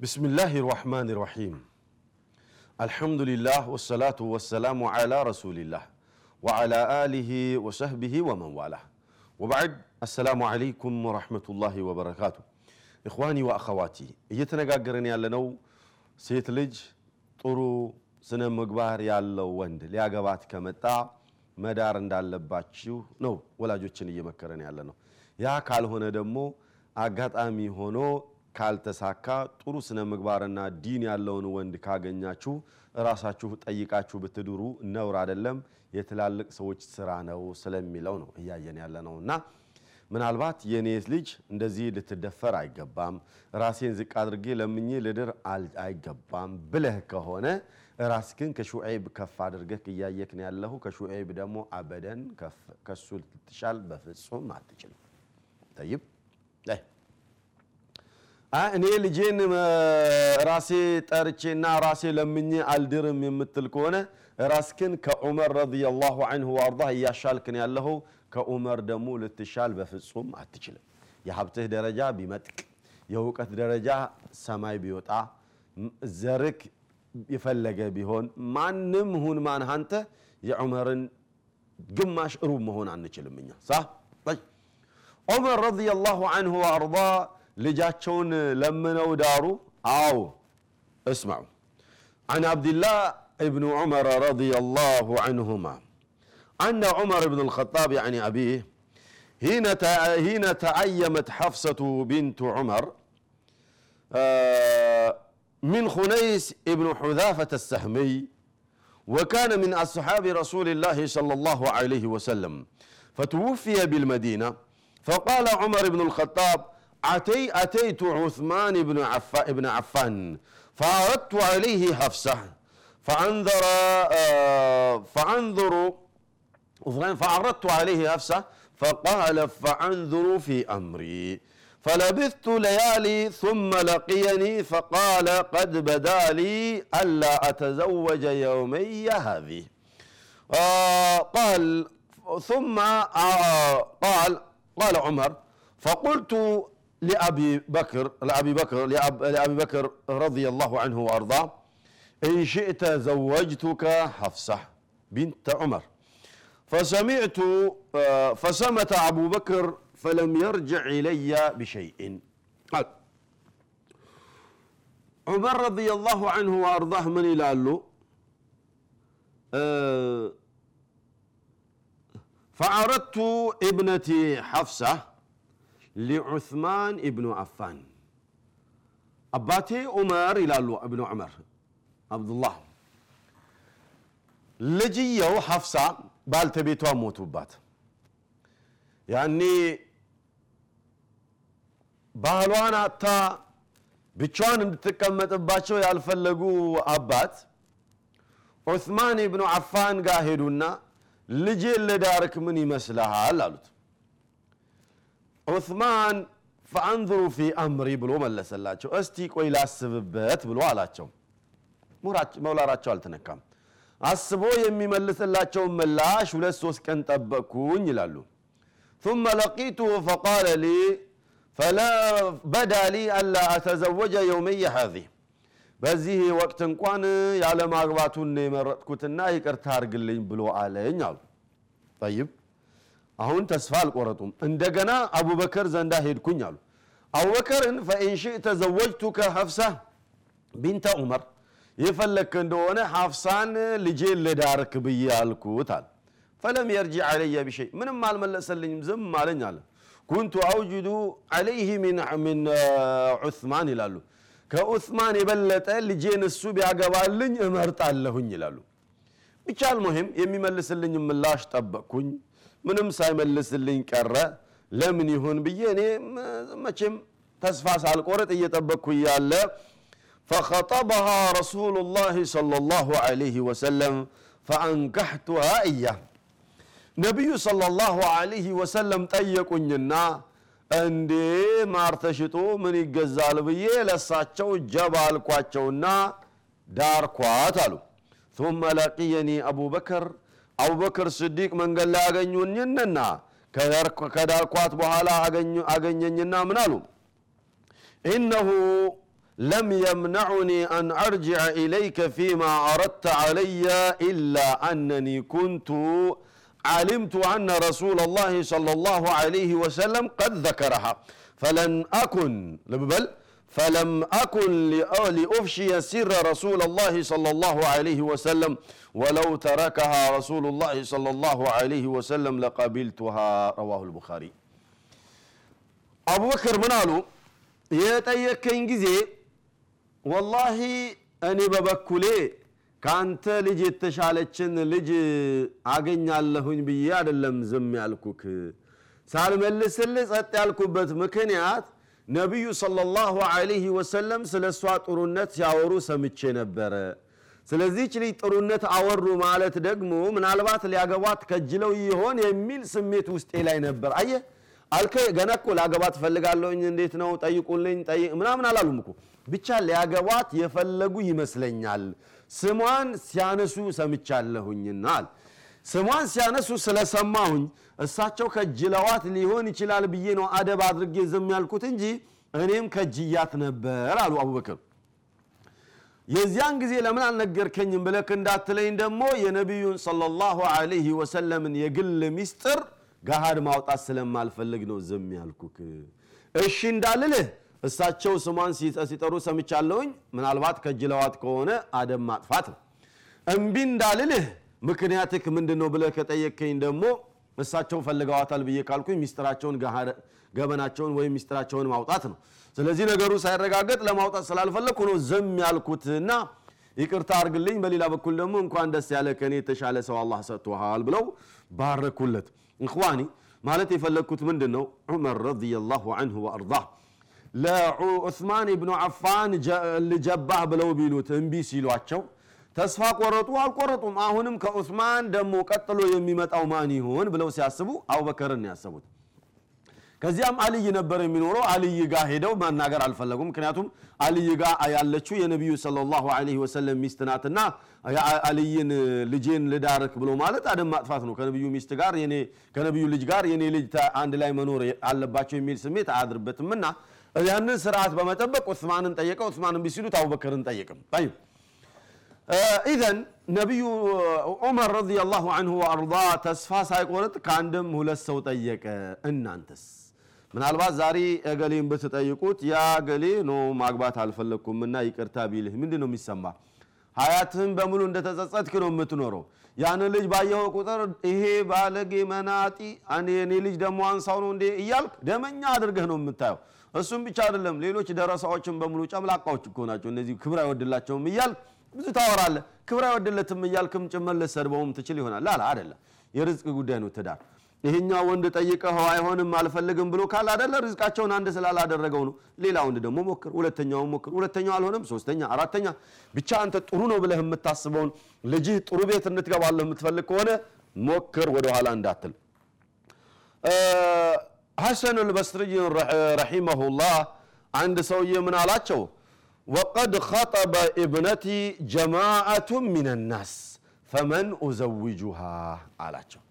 Bismillahi rahmani rahim. Alhamdulillah wassalatu wassalamu ala rasulillah wa ala alihi wa sahbihi wa man walah. ወባዕድ አሰላሙ አለይኩም ወረሕመቱላሂ ወበረካቱ። ኢኽዋኒ ወአኸዋቲ እየተነጋገረን ያለነው ሴት ልጅ ጥሩ ስነ ምግባር ያለው ወንድ ሊያገባት ከመጣ መዳር እንዳለባችሁ ነው ወላጆችን እየመከረን ያለ ነው። ያ ካልሆነ ደግሞ አጋጣሚ ሆኖ ካልተሳካ ጥሩ ስነ ምግባርና ዲን ያለውን ወንድ ካገኛችሁ እራሳችሁ ጠይቃችሁ ብትድሩ ነውር አይደለም፣ የትላልቅ ሰዎች ስራ ነው ስለሚለው ነው እያየን ያለ ነው እና ምናልባት የኔ ልጅ እንደዚህ ልትደፈር አይገባም፣ ራሴን ዝቅ አድርጌ ለምኜ ልድር አይገባም ብለህ ከሆነ ራስህን ከሹዔብ ከፍ አድርገህ እያየክን ያለሁ ከሹዔብ ደግሞ አበደን ከሱ ልትሻል በፍጹም አትችልም። እኔ ልጄን ራሴ ጠርቼና ራሴ ለምኜ አልድርም የምትል ከሆነ ራስክን ከዑመር ረዲየላሁ ዐንሁ ወአርዳህ እያሻልክን ያለኸው። ከዑመር ደግሞ ልትሻል በፍጹም አትችልም። የሀብትህ ደረጃ ቢመጥቅ፣ የእውቀት ደረጃ ሰማይ ቢወጣ፣ ዘርክ የፈለገ ቢሆን ማንም ሁን ማን አንተ የዑመርን ግማሽ ሩብ መሆን አንችልም እኛ። ሳ ዑመር ረዲየላሁ ዐንሁ ወአርዳ ልጃቸውን ለምነው ዳሩ። አዎ እስማዑ عن عبد الله بن عمر رضي الله عنهما أن عمر بن الخطاب يعني أبيه حين حين تعيمت حفصة بنت عمر من خنيس ابن حذافة السهمي وكان من أصحاب رسول الله صلى الله عليه وسلم فتوفي بالمدينة فقال عمر بن الخطاب أتي أتيت عثمان بن عفان, بن عفان فأردت عليه حفصة فأنظر فأنظر فعرضت عليه حفصة فقال فأنظر في أمري. فلبثت ليالي ثم لقيني فقال قد بدا لي ألا أتزوج يومي هذه. آه قال ثم آه قال قال عمر فقلت لأبي بكر لأبي بكر لأب لأبي بكر رضي الله عنه وأرضاه إن شئت زوجتك حفصة بنت عمر. فسمعت فسمت أبو بكر فلم يرجع إلي بشيء. قال عمر رضي الله عنه وأرضاه من إلى له أه فعرضت ابنتي حفصة ሊዑስማን ኢብኑ አፋን አባቴ ዑመር ይላሉ እብኑ ዑመር አብዱላህ ልጅየው ሐፍሳ ባልተቤቷ ሞቱባት። ያኔ ባህሏን አታ ብቻዋን እንድትቀመጥባቸው ያልፈለጉ አባት ዑስማን ኢብኑ አፋን ጋር ሄዱና ልጄን ለዳርክ ምን ይመስልሃል አሉት። ዑስማን ፈአንዙሩ ፊ አምሪ ብሎ መለሰላቸው። እስቲ ቆይ ላስብበት ብሎ አላቸው። መውላራቸው አልተነካም። አስቦ የሚመልስላቸውን ምላሽ ሁለት ሶስት ቀን ጠበቅኩኝ ይላሉ። ثم لقيته فقال لي فلا بدا لي الا اتزوج يومي هذه በዚህ ወቅት እንኳን ያለማግባቱን የመረጥኩትና ይቅርታ አድርግልኝ ብሎ አለኝ አሉ። ጠይብ አሁን ተስፋ አልቆረጡም። እንደገና አቡበከር ዘንዳ ሄድኩኝ አሉ። አቡበከርን ፈኢን ሽእተ ዘወጅቱከ ሐፍሳ ቢንተ ዑመር የፈለክ እንደሆነ ሐፍሳን ልጄን ልዳርክ ብዬ አልኩት ፈለም የርጂዕ ዓለየ ቢሸይ ምንም አልመለሰልኝም፣ ዝም አለኝ አለ። ኩንቱ አውጅዱ ዓለይህ ሚን ዑስማን ይላሉ። ከዑስማን የበለጠ ልጄን እሱ ቢያገባልኝ እመርጣለሁኝ ይላሉ። ብቻ አልሙሂም የሚመልስልኝ ምላሽ ጠበቅኩኝ። ምንም ሳይመልስልኝ ቀረ። ለምን ይሁን ብዬ እኔ መቼም ተስፋ ሳልቆርጥ እየጠበቅኩ እያለ فخطبها رسول الله صلى الله عليه وسلم فأنكحتها إياه ነቢዩ ሰለላሁ ዐለይሂ ወሰለም ጠየቁኝና እንዴ ማር ተሽጦ ምን ይገዛል ብዬ ለሳቸው ጀባ አልኳቸውና ዳርኳት አሉ። ثم لقيني أبو بكر أبو بكر صديق መንገድ ላይ አገኙኝና ከዳርኳት በኋላ አገኘኝና ምን አሉ ኢነሁ لم يمنعني أن أرجع إليك فيما أردت علي إلا أنني كنت علمت أن رسول الله صلى الله عليه وسلم قد ذكرها فلن أكن بل فلم أكن لأفشي سر رسول الله صلى الله عليه وسلم ولو تركها رسول الله صلى الله عليه وسلم لقبلتها رواه البخاري أبو بكر من قالوا የጠየከኝ ጊዜ ወላሂ እኔ በበኩሌ ከአንተ ልጅ የተሻለችን ልጅ አገኛለሁኝ ብዬ አይደለም ዝም ያልኩክ ሳልመልስልህ ጸጥ ያልኩበት ምክንያት ነቢዩ ሰለላሁ ዐለይሂ ወሰለም ስለ እሷ ጥሩነት ሲያወሩ ሰምቼ ነበረ። ስለዚህች ልጅ ጥሩነት አወሩ ማለት ደግሞ ምናልባት ሊያገቧት ከጅለው ይሆን የሚል ስሜት ውስጤ ላይ ነበር። አየህ አልከ ገና እኮ ላገባት ትፈልጋለሁኝ እንዴት ነው? ጠይቁልኝ ምናምን አላሉም እኮ። ብቻ ሊያገቧት የፈለጉ ይመስለኛል። ስሟን ሲያነሱ ሰምቻለሁኝና ስሟን ሲያነሱ ስለሰማሁኝ እሳቸው ከጅለዋት ሊሆን ይችላል ብዬ ነው አደብ አድርጌ ዝም ያልኩት እንጂ እኔም ከጅያት ነበር አሉ አቡበክር የዚያን ጊዜ ለምን አልነገርከኝም ብለክ እንዳትለኝ ደግሞ የነቢዩን ሰለላሁ ዐለይሂ ወሰለምን የግል ሚስጥር ገሃድ ማውጣት ስለማልፈልግ ነው ዝም ያልኩክ። እሺ እንዳልልህ እሳቸው ስሟን ሲጠሩ ሰምቻለሁኝ። ምናልባት ከጅለዋት ከሆነ አደም ማጥፋት ነው። እምቢ እንዳልልህ ምክንያትክ ምንድን ነው ብለህ ከጠየከኝ ደግሞ እሳቸው ፈልገዋታል ብዬ ካልኩኝ ሚስጥራቸውን ገበናቸውን ወይም ሚስጥራቸውን ማውጣት ነው። ስለዚህ ነገሩ ሳይረጋገጥ ለማውጣት ስላልፈለግኩ ነው ዝም ያልኩትና ይቅርታ አርግልኝ በሌላ በኩል ደግሞ እንኳን ደስ ያለ ከኔ የተሻለ ሰው አላህ ሰጥቶሃል ብለው ባረኩለት። እኽዋኒ ማለት የፈለግኩት ምንድን ነው ዑመር ረዲየላሁ አንሁ ወአርዳህ ለዑስማን ብኑ አፋን ልጀባህ ብለው ቢሉት እምቢ ሲሏቸው ተስፋ ቆረጡ አልቆረጡም። አሁንም ከዑስማን ደግሞ ቀጥሎ የሚመጣው ማን ይሆን ብለው ሲያስቡ አቡበከርን ያሰቡት። ከዚያም አልይ ነበር የሚኖረው። አልይ ጋ ሄደው ማናገር አልፈለጉም። ምክንያቱም አልይ ጋር ያለችው የነቢዩ ሰለላሁ ዐለይሂ ወሰለም ሚስት ናትና አልይን ልጄን ልዳርክ ብሎ ማለት አደም ማጥፋት ነው። ከነቢዩ ሚስት ጋር ከነቢዩ ልጅ ጋር የኔ ልጅ አንድ ላይ መኖር አለባቸው የሚል ስሜት አያድርበትምና ያንን ስርዓት በመጠበቅ ዑስማንን ጠየቀ። ዑስማን ቢሲሉት አቡበከርን ጠየቅም ኢዘን ነቢዩ ዑመር ረዲየላሁ አንሁ ወአርዳ ተስፋ ሳይቆርጥ ከአንድም ሁለት ሰው ጠየቀ። እናንተስ? ምናልባት ዛሬ እገሌን ብትጠይቁት ያ ገሌ ኖ ማግባት አልፈለግኩምና ይቅርታ ቢልህ ምንድን ነው የሚሰማ ሀያትህን በሙሉ እንደተጸጸትክ ነው የምትኖረው። ያን ልጅ ባየኸው ቁጥር ይሄ ባለጌ መናጢ የኔ ልጅ ደግሞ አንሳው ነው እንዴ እያልክ ደመኛ አድርገህ ነው የምታየው። እሱም ብቻ አይደለም ሌሎች ደረሳዎችን በሙሉ ጨምላቃዎች እኮ ናቸው። እነዚህ ክብር አይወድላቸውም እያልክ ብዙ ታወራለህ። ክብር አይወድለትም እያልክም ጭምር ልትሰድበውም ትችል ይሆናል። ላላ አይደለም የርዝቅ ጉዳይ ነው ትዳር። ይሄኛ ወንድ ጠይቀኸው አይሆንም አልፈልግም ብሎ ካል አደለ ርዝቃቸውን አንድ ስላላደረገው ነው። ሌላ ወንድ ደግሞ ሞክር ሁለተኛውን ሞክር ሁለተኛው አልሆነም ሶስተኛ አራተኛ። ብቻ አንተ ጥሩ ነው ብለህ የምታስበውን ልጅህ ጥሩ ቤት እንትገባለህ የምትፈልግ ከሆነ ሞክር ወደኋላ እንዳትል። ሐሰን አልበስርይ ረሒመሁላህ አንድ ሰውዬ ምን አላቸው ወቀድ ኸጠበ እብነቲ ጀማዓቱን ሚነናስ ፈመን ኡዘውጁሃ አላቸው።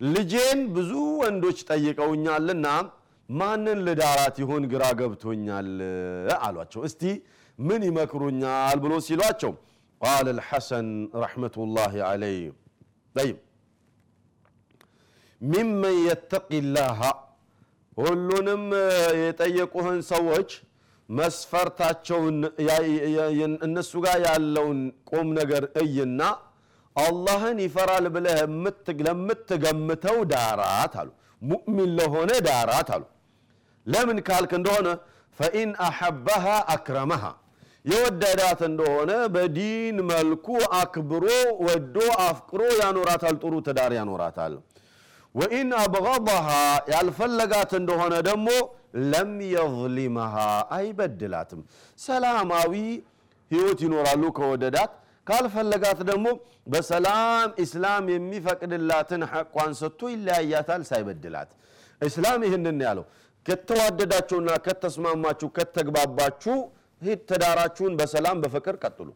ልጄን ብዙ ወንዶች ጠይቀውኛልና ማንን ልዳራት ይሆን ግራ ገብቶኛል አሏቸው። እስቲ ምን ይመክሩኛል ብሎ ሲሏቸው ቃለ አልሐሰን ረሕመቱላሂ ዓለይህ ጠይብ ሚመን የተቂላሃ ሁሉንም የጠየቁህን ሰዎች መስፈርታቸውን እነሱ ጋር ያለውን ቁም ነገር እይና አላህን ይፈራል ብለህ ለምትገምተው ዳራት አሉ። ሙእሚን ለሆነ ዳራት አሉ። ለምን ካልክ እንደሆነ ፈኢን አሐበሃ አክረመሃ። የወደዳት እንደሆነ በዲን መልኩ አክብሮ ወዶ አፍቅሮ ያኖራታል ጥሩ ትዳር ያኖራታል። ወኢን አብغضሃ ያልፈለጋት እንደሆነ ደግሞ ለም የظሊመሃ አይበድላትም። ሰላማዊ ህይወት ይኖራሉ ከወደዳት ካልፈለጋት ደግሞ በሰላም ኢስላም የሚፈቅድላትን ሐቋን ሰጥቶ ይለያያታል ሳይበድላት። እስላም ይህንን ያለው። ከተዋደዳችሁና ከተስማማችሁ ከተግባባችሁ ሂድ ትዳራችሁን በሰላም በፍቅር ቀጥሉ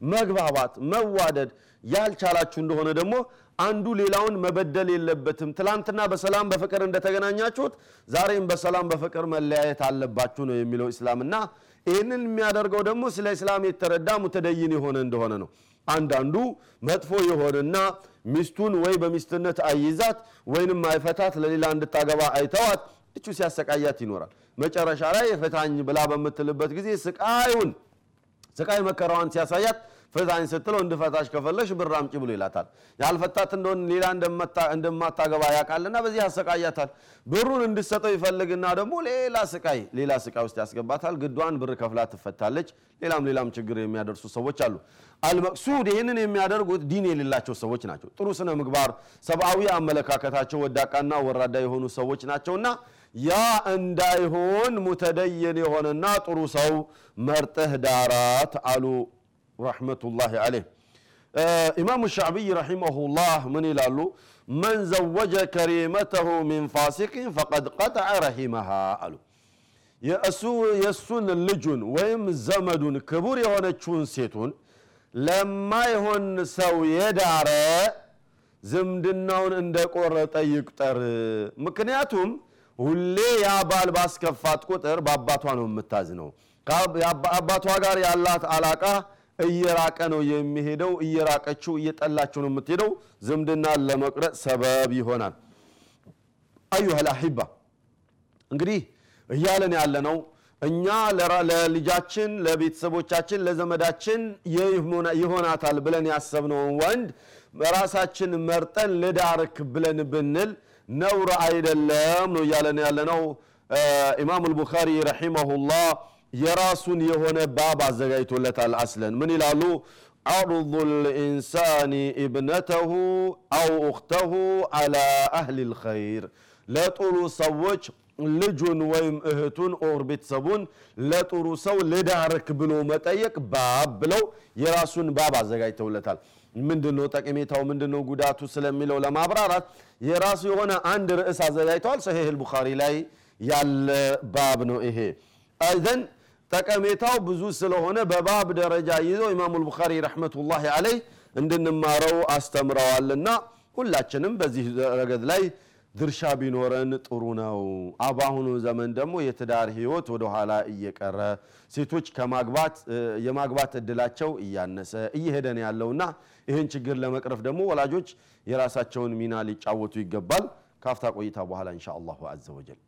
መግባባት መዋደድ ያልቻላችሁ እንደሆነ ደግሞ አንዱ ሌላውን መበደል የለበትም። ትላንትና በሰላም በፍቅር እንደተገናኛችሁት ዛሬም በሰላም በፍቅር መለያየት አለባችሁ ነው የሚለው ኢስላምና ይህንን የሚያደርገው ደግሞ ስለ እስላም የተረዳ ሙተደይን የሆነ እንደሆነ ነው። አንዳንዱ መጥፎ የሆነና ሚስቱን ወይ በሚስትነት አይይዛት ወይንም አይፈታት ለሌላ እንድታገባ አይተዋት እቹ ሲያሰቃያት ይኖራል። መጨረሻ ላይ ፍታኝ ብላ በምትልበት ጊዜ ስቃዩን ስቃይ መከራዋን ሲያሳያት ፍታኝ ስትለው እንድፈታሽ ከፈለሽ ብር አምጪ ብሎ ይላታል። ያልፈታት እንደሆን ሌላ እንደማታገባ ያውቃልና በዚህ ያሰቃያታል። ብሩን እንድሰጠው ይፈልግና ደግሞ ሌላ ስቃይ ሌላ ስቃይ ውስጥ ያስገባታል። ግዷን ብር ከፍላ ትፈታለች። ሌላም ሌላም ችግር የሚያደርሱ ሰዎች አሉ። አልመቅሱድ ይህንን የሚያደርጉት ዲን የሌላቸው ሰዎች ናቸው። ጥሩ ስነ ምግባር ሰብአዊ አመለካከታቸው ወዳቃና ወራዳ የሆኑ ሰዎች ናቸውና ያ እንዳይሆን ሙተደየን የሆነና ጥሩ ሰው መርጠህ ዳራት አሉ ረሕመቱላህ አለይህ ኢማሙ ሻዕቢይ ረሒመሁላህ ምን ይላሉ? መን ዘወጀ ከሪመተሁ ሚን ፋሲቅን ፈቀድ ቀጠዐ ረሒመሃ አሉ። የእሱን ልጁን ወይም ዘመዱን ክቡር የሆነችውን ሴቱን ለማይሆን ሰው የዳረ ዝምድናውን እንደቆረጠ ይቁጠር። ምክንያቱም ሁሌ ያ ባል ባስከፋት ቁጥር በአባቷ ነው የምታዝነው። አባቷ ጋር ያላት አላቃ እየራቀ ነው የሚሄደው እየራቀችው እየጠላችው ነው የምትሄደው። ዝምድናን ለመቁረጥ ሰበብ ይሆናል። አዩሃ ልአሒባ እንግዲህ እያለን ያለ ነው እኛ ለልጃችን ለቤተሰቦቻችን ለዘመዳችን ይሆናታል ብለን ያሰብነውን ወንድ ራሳችን መርጠን ልዳርክ ብለን ብንል ነውር አይደለም ነው እያለን ያለ ነው ኢማም ልቡኻሪ ረሒመሁላህ የራሱን የሆነ ባብ አዘጋጅቶለታል አስለን ምን ይላሉ عرض الإنسان ابنته أو أخته على أهل الخير ለጥሩ ሰዎች ልጁን ወይም እህቱን ኦር ቤተሰቡን ለጥሩ ሰው ልዳርክ ብሎ መጠየቅ ባብ ብለው የራሱን ባብ አዘጋጅተውለታል ምንድነው ጠቀሜታው? ምንድነው ጉዳቱ ስለሚለው ለማብራራት የራሱ የሆነ አንድ ርዕስ አዘጋጅተዋል። ሰሒህ ልቡኻሪ ላይ ያለ ባብ ነው ይሄ። አይዘን ጠቀሜታው ብዙ ስለሆነ በባብ ደረጃ ይዘው ኢማሙ ልቡኻሪ ረሕመቱላህ አለይህ እንድንማረው አስተምረዋልና ሁላችንም በዚህ ረገድ ላይ ድርሻ ቢኖረን ጥሩ ነው። በአሁኑ ዘመን ደግሞ የትዳር ህይወት ወደኋላ እየቀረ ሴቶች ከማግባት የማግባት እድላቸው እያነሰ እየሄደን ያለውና ይህን ችግር ለመቅረፍ ደግሞ ወላጆች የራሳቸውን ሚና ሊጫወቱ ይገባል። ካፍታ ቆይታ በኋላ እንሻ አላሁ አዘ ወጀል